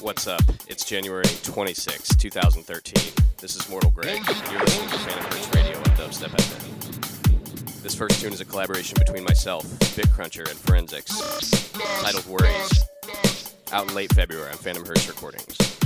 What's up? It's January 26, 2013. This is Mortal Grey. You're listening to Phantom Hertz Radio on Dubstep FM. This first tune is a collaboration between myself, BitCruncher, and Forensics, titled Worries, out in late February on Phantom Hertz Recordings.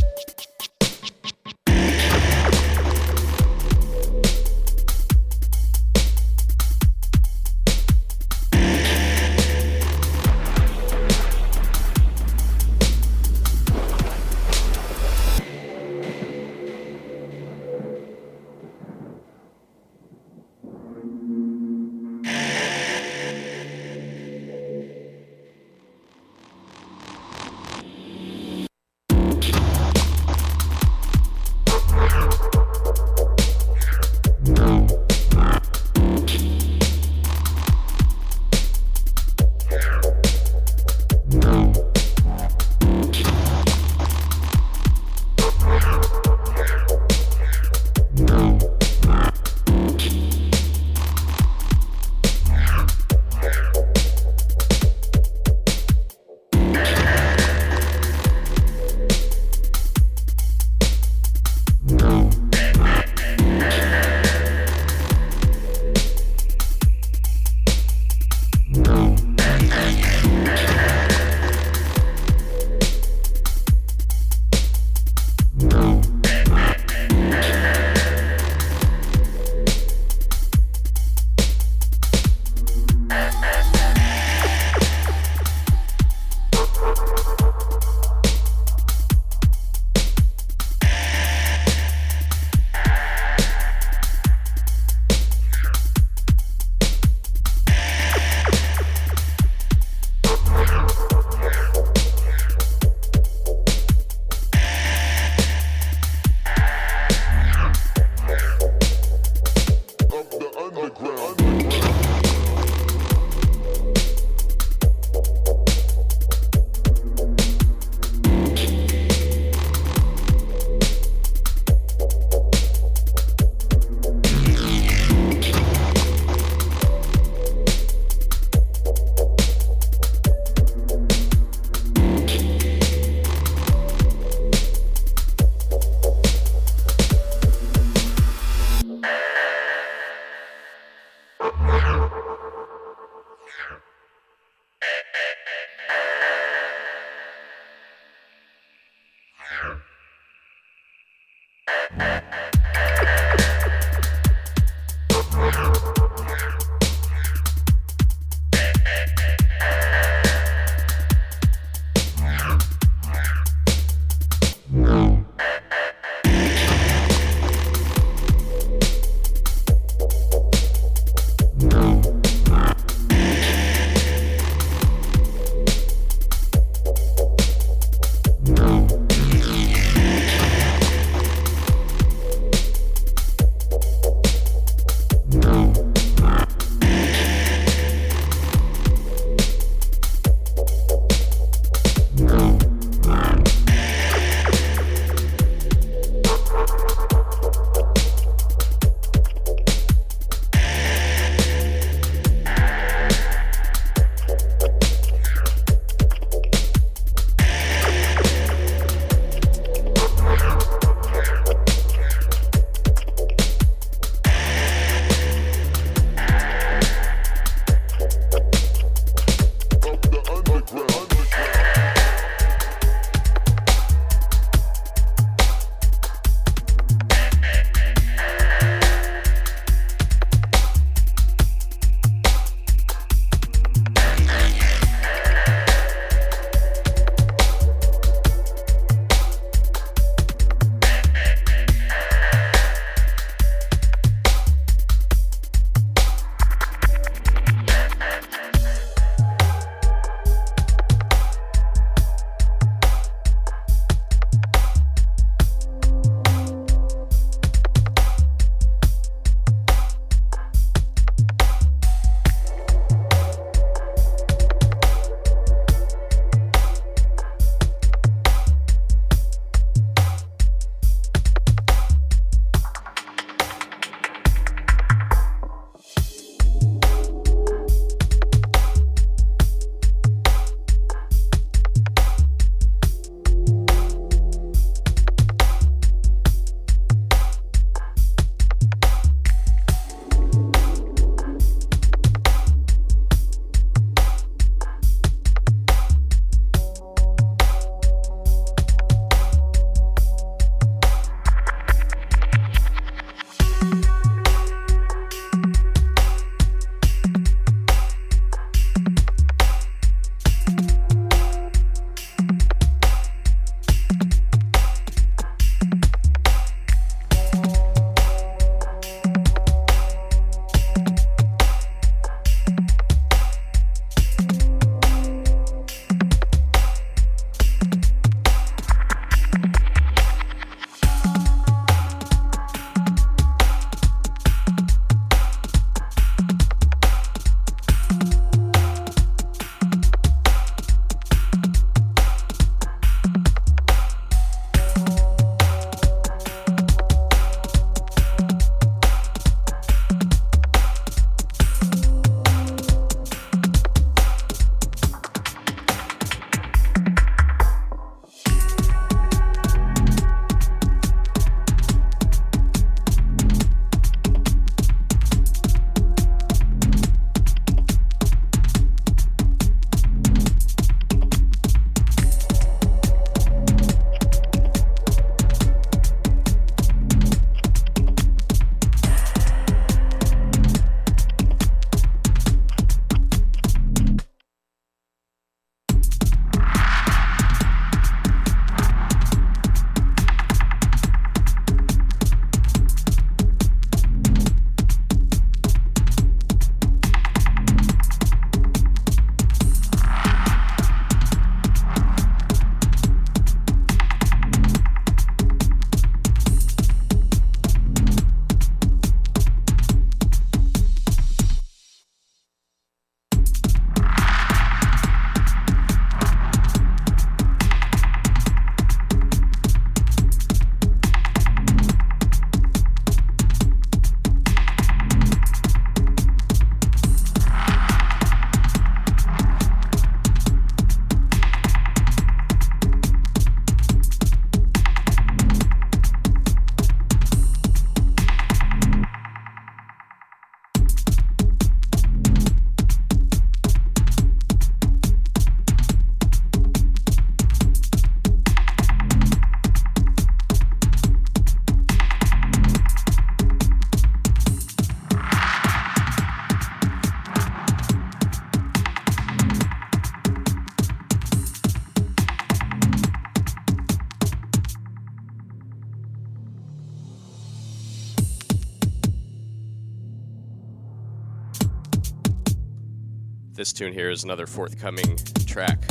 Tune here is another forthcoming track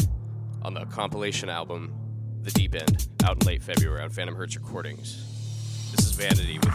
on the compilation album The Deep End, out in late February on Phantom Hertz Recordings. This is Vanity with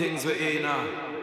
things we in now.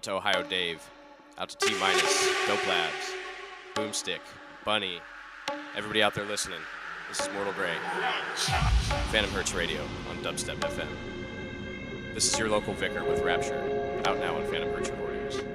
Out to Ohio Dave. Out to T minus. Dope Labs. Boomstick. Bunny. Everybody out there listening. This is Mortal Grey. Phantom Hertz Radio on Dubstep FM. This is your local vicar with Rapture. Out now on Phantom Hertz Recordings.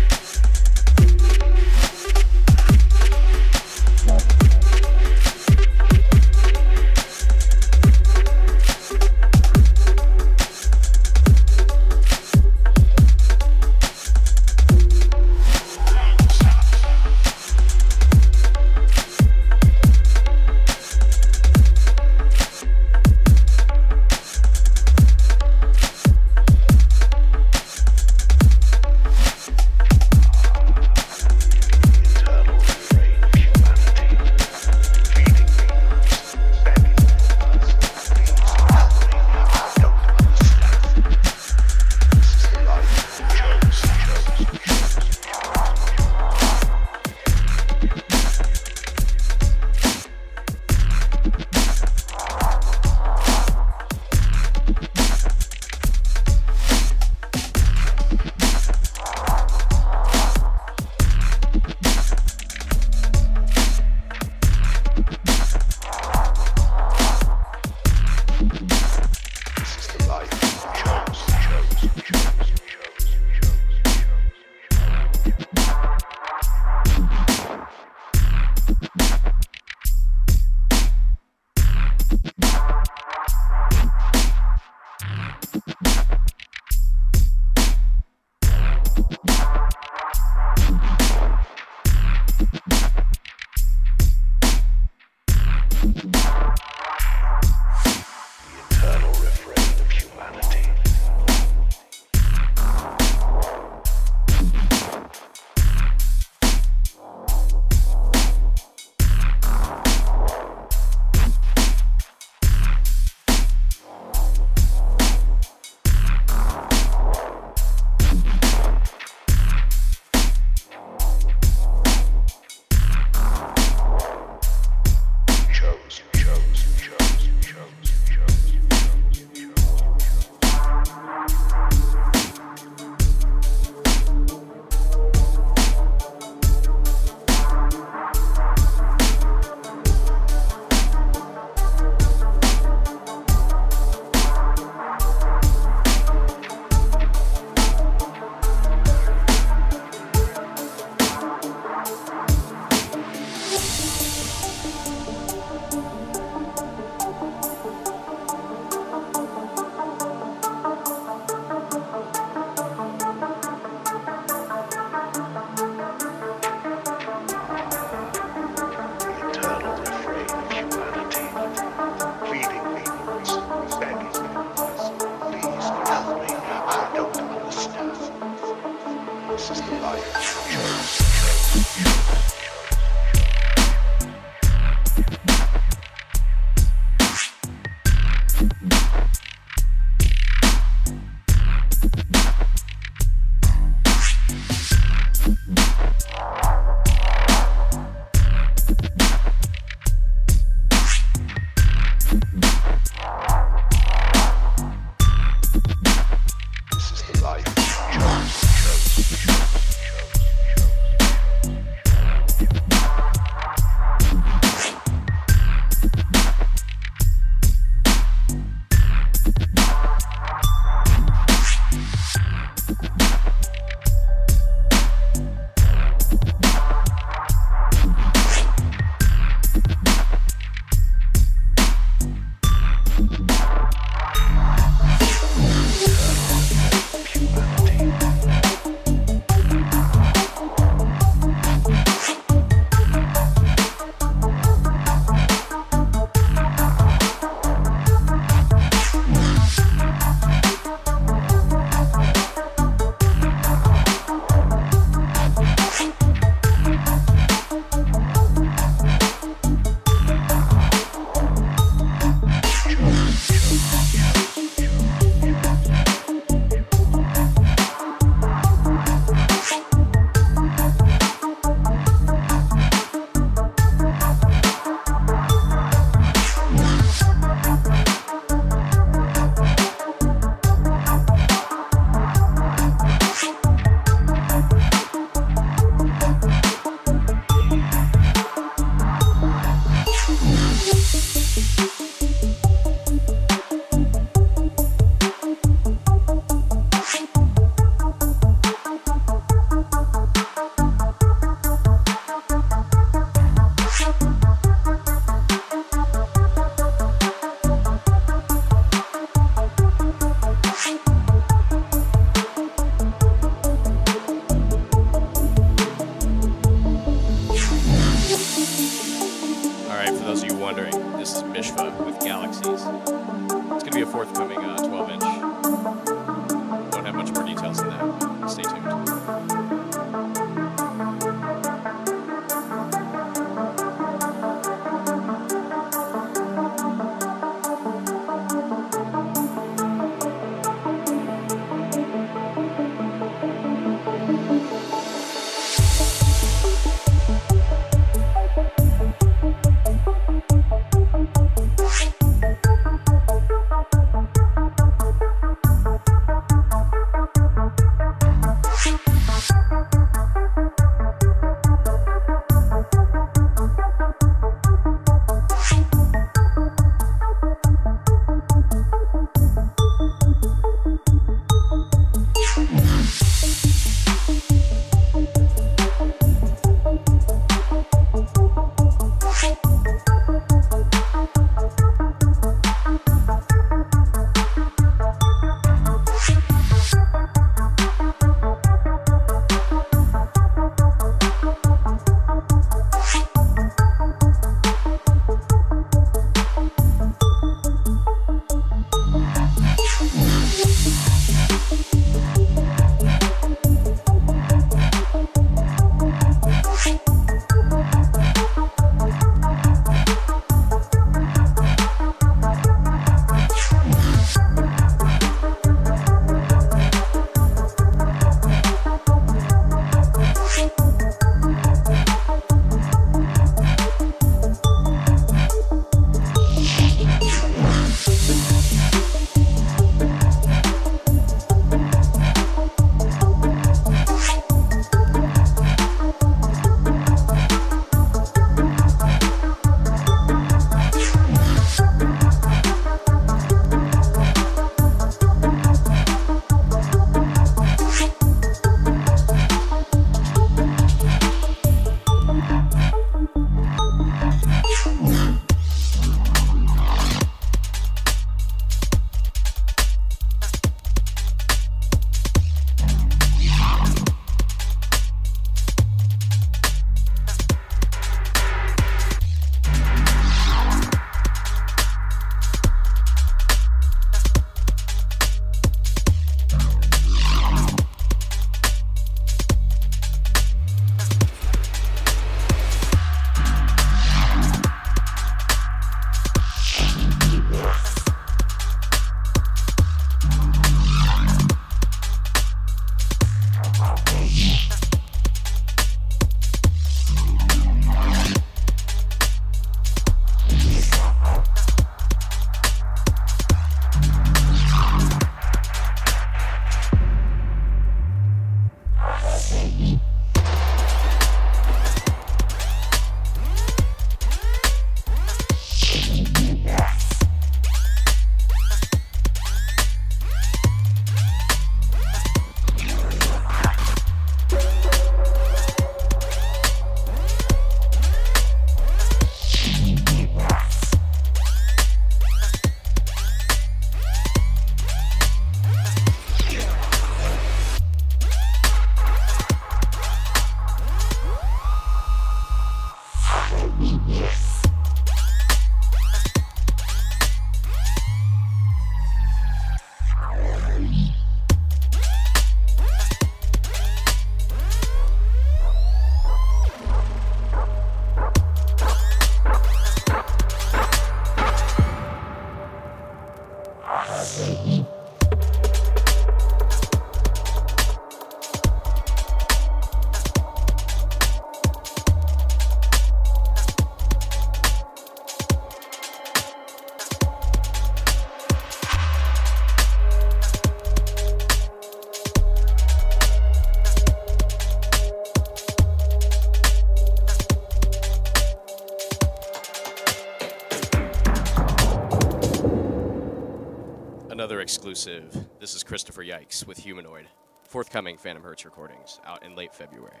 exclusive. This is Christopher Yikes with Humanoid, forthcoming Phantom Hertz recordings out in late February.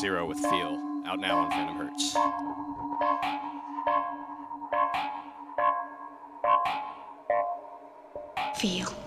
Zero with Feel, out now on Phantom Hertz. Feel, feel.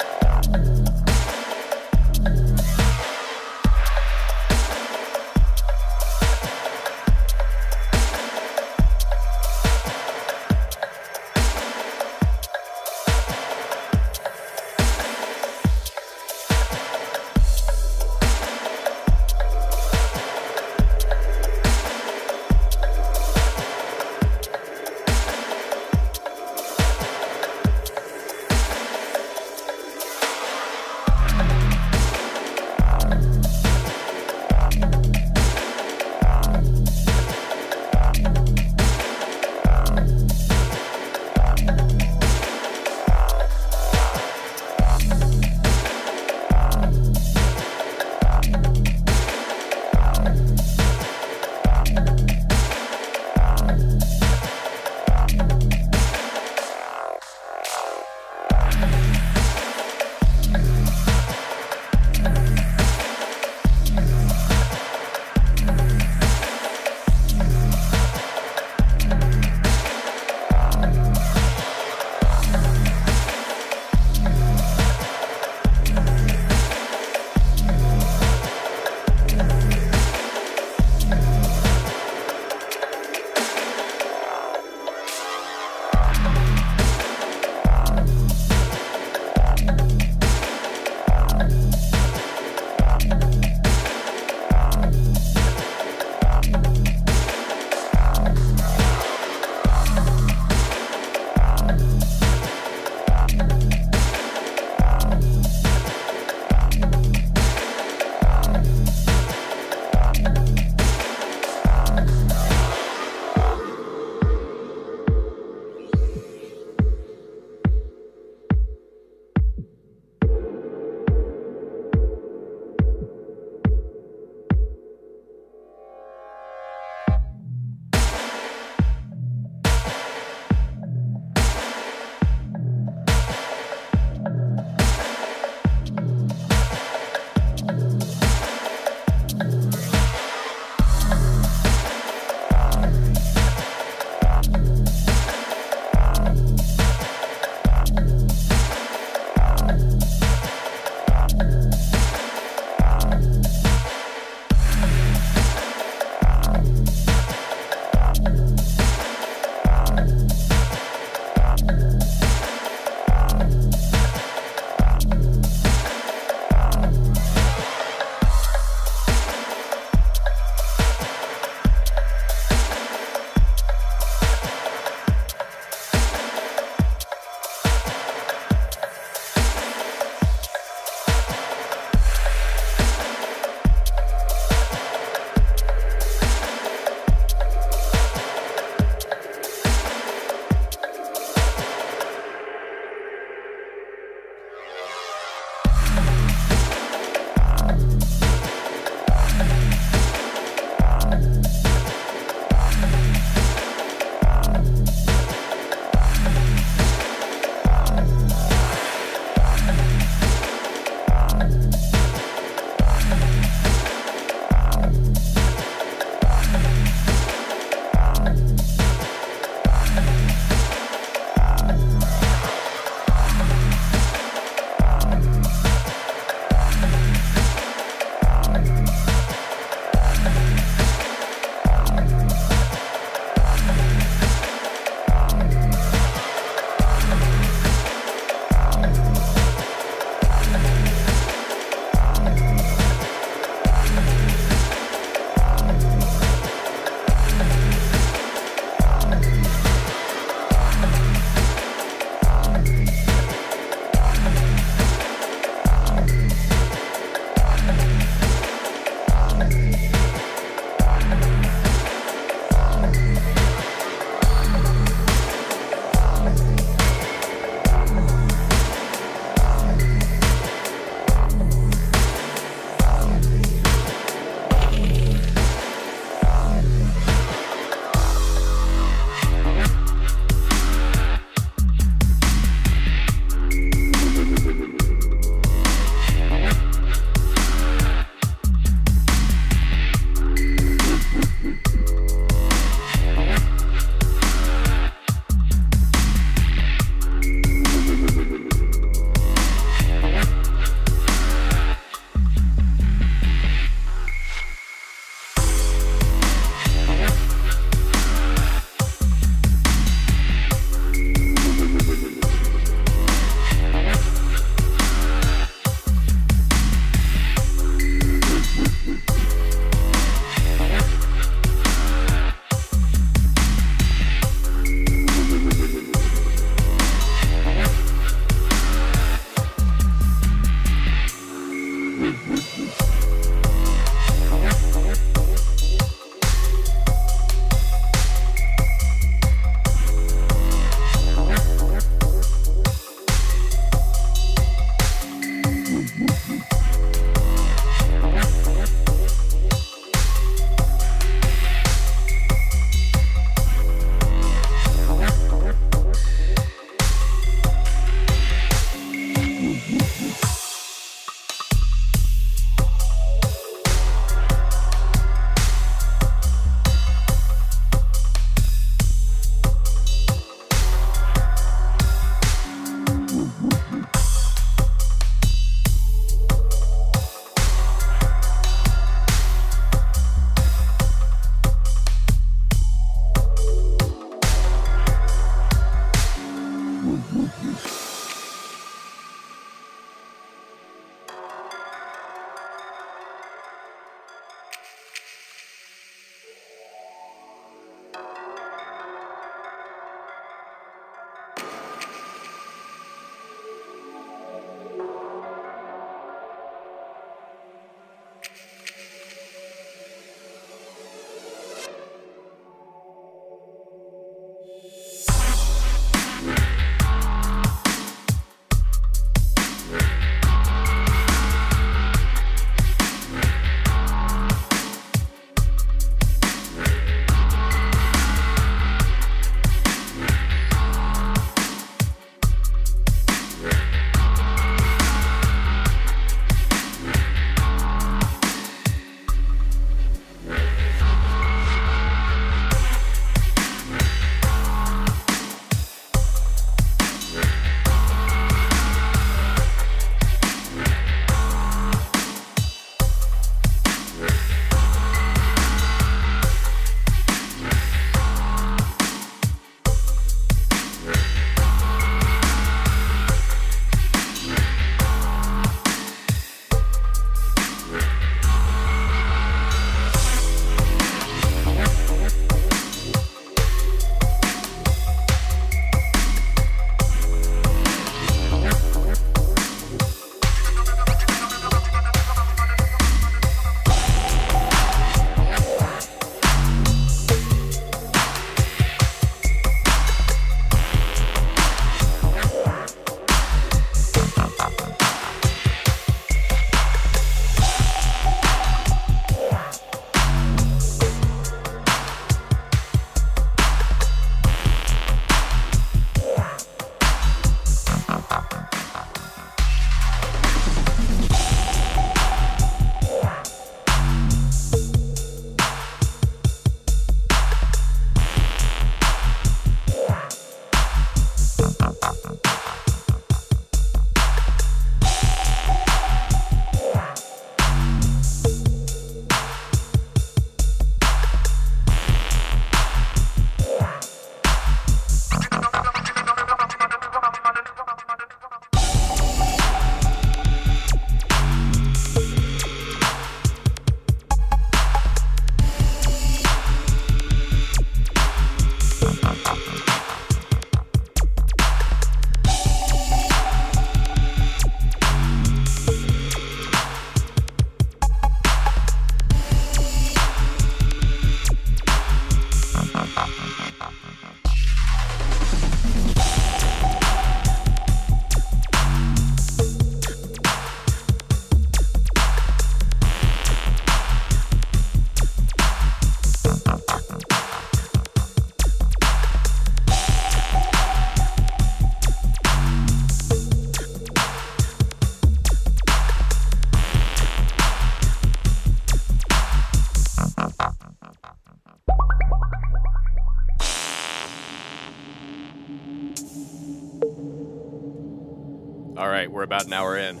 We're about an hour in.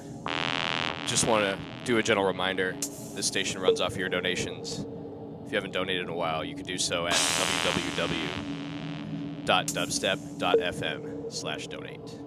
Just want to do a gentle reminder this station runs off your donations. If you haven't donated in a while, you can do so at www.dubstep.fm slash donate.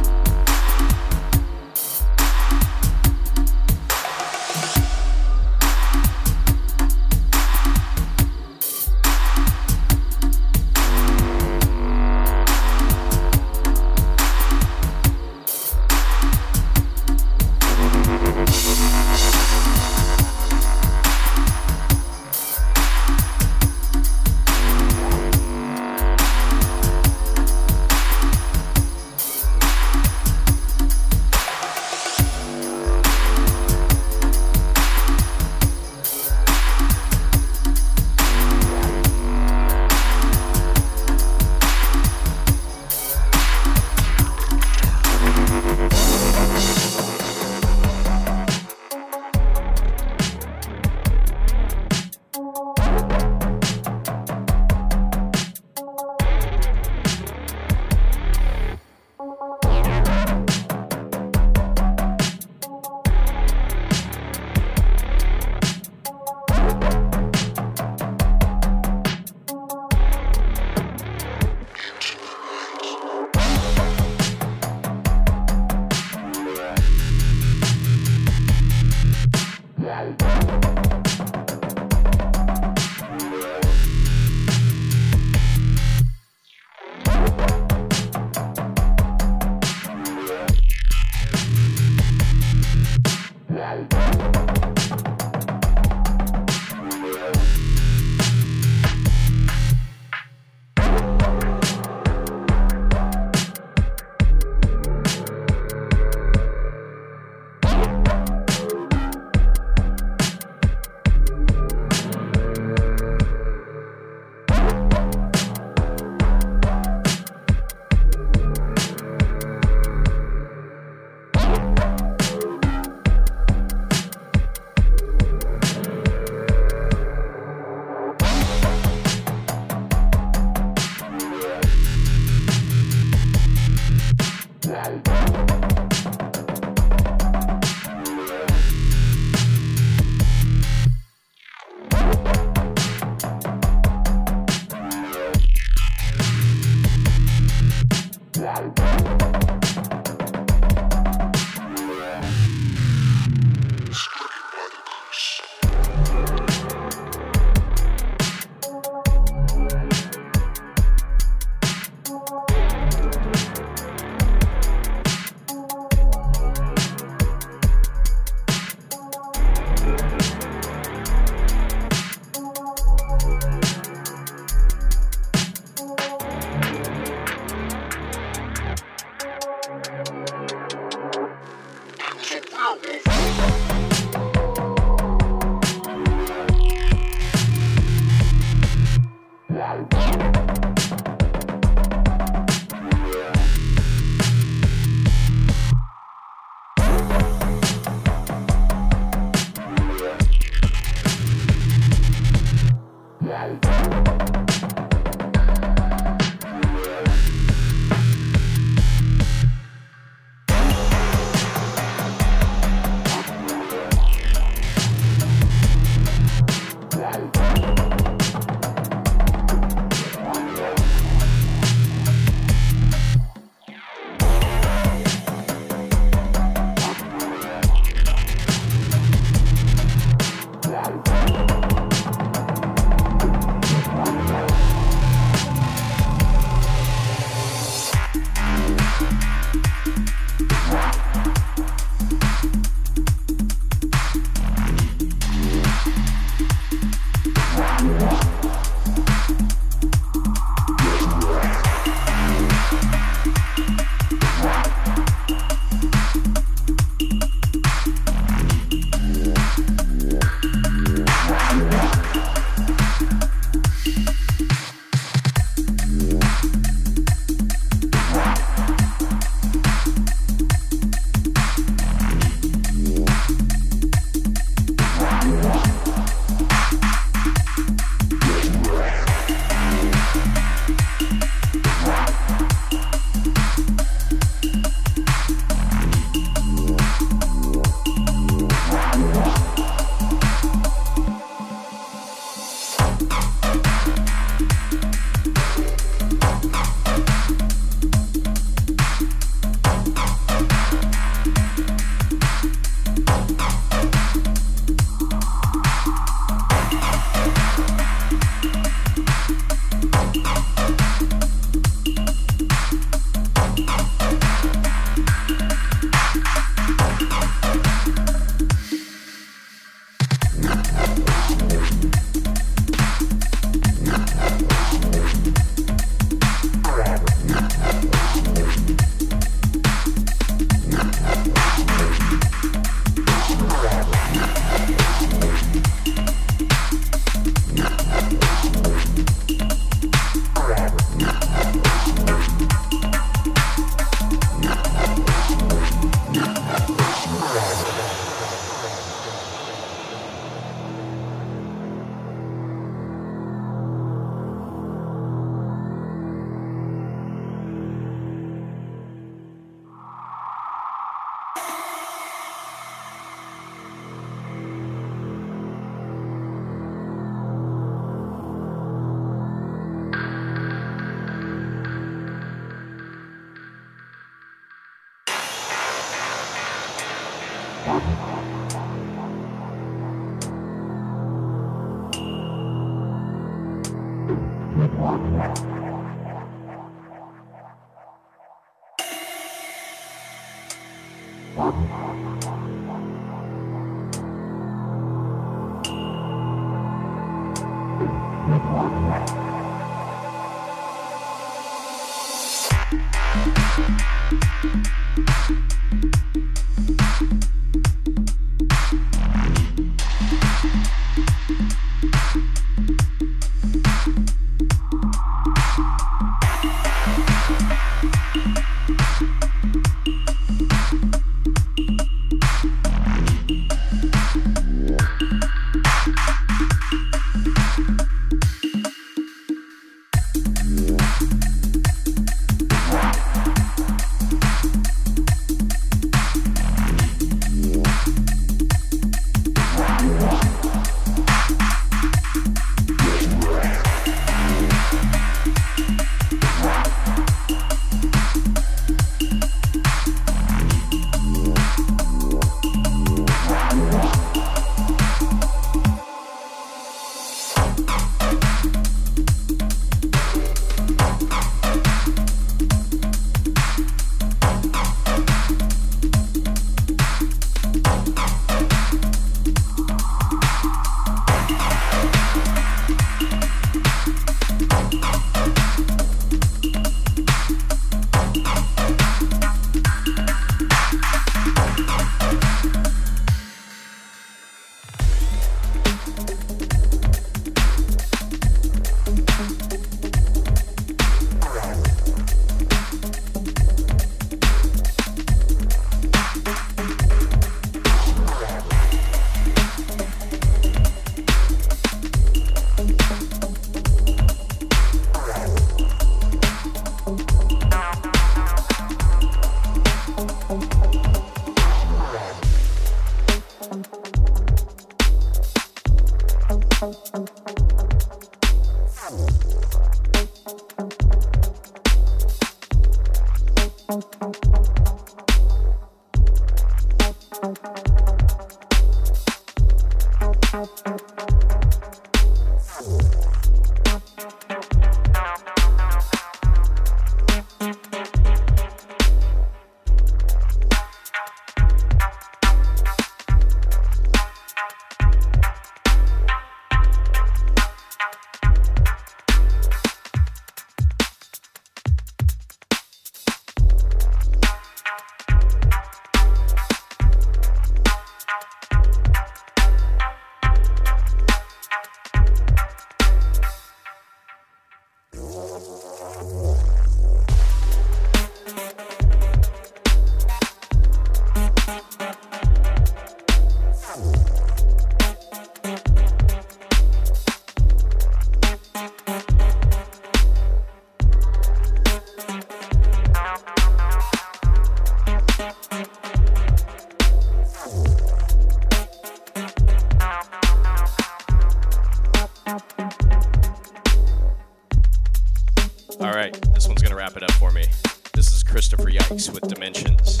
All right, this one's going to wrap it up for me. This is Christopher Yikes with Dimensions,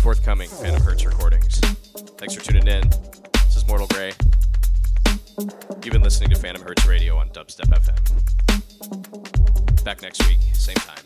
forthcoming Phantom Hertz recordings. Thanks for tuning in. This is Mortal Grey. You've been listening to Phantom Hertz Radio on Dubstep FM. Back next week, same time.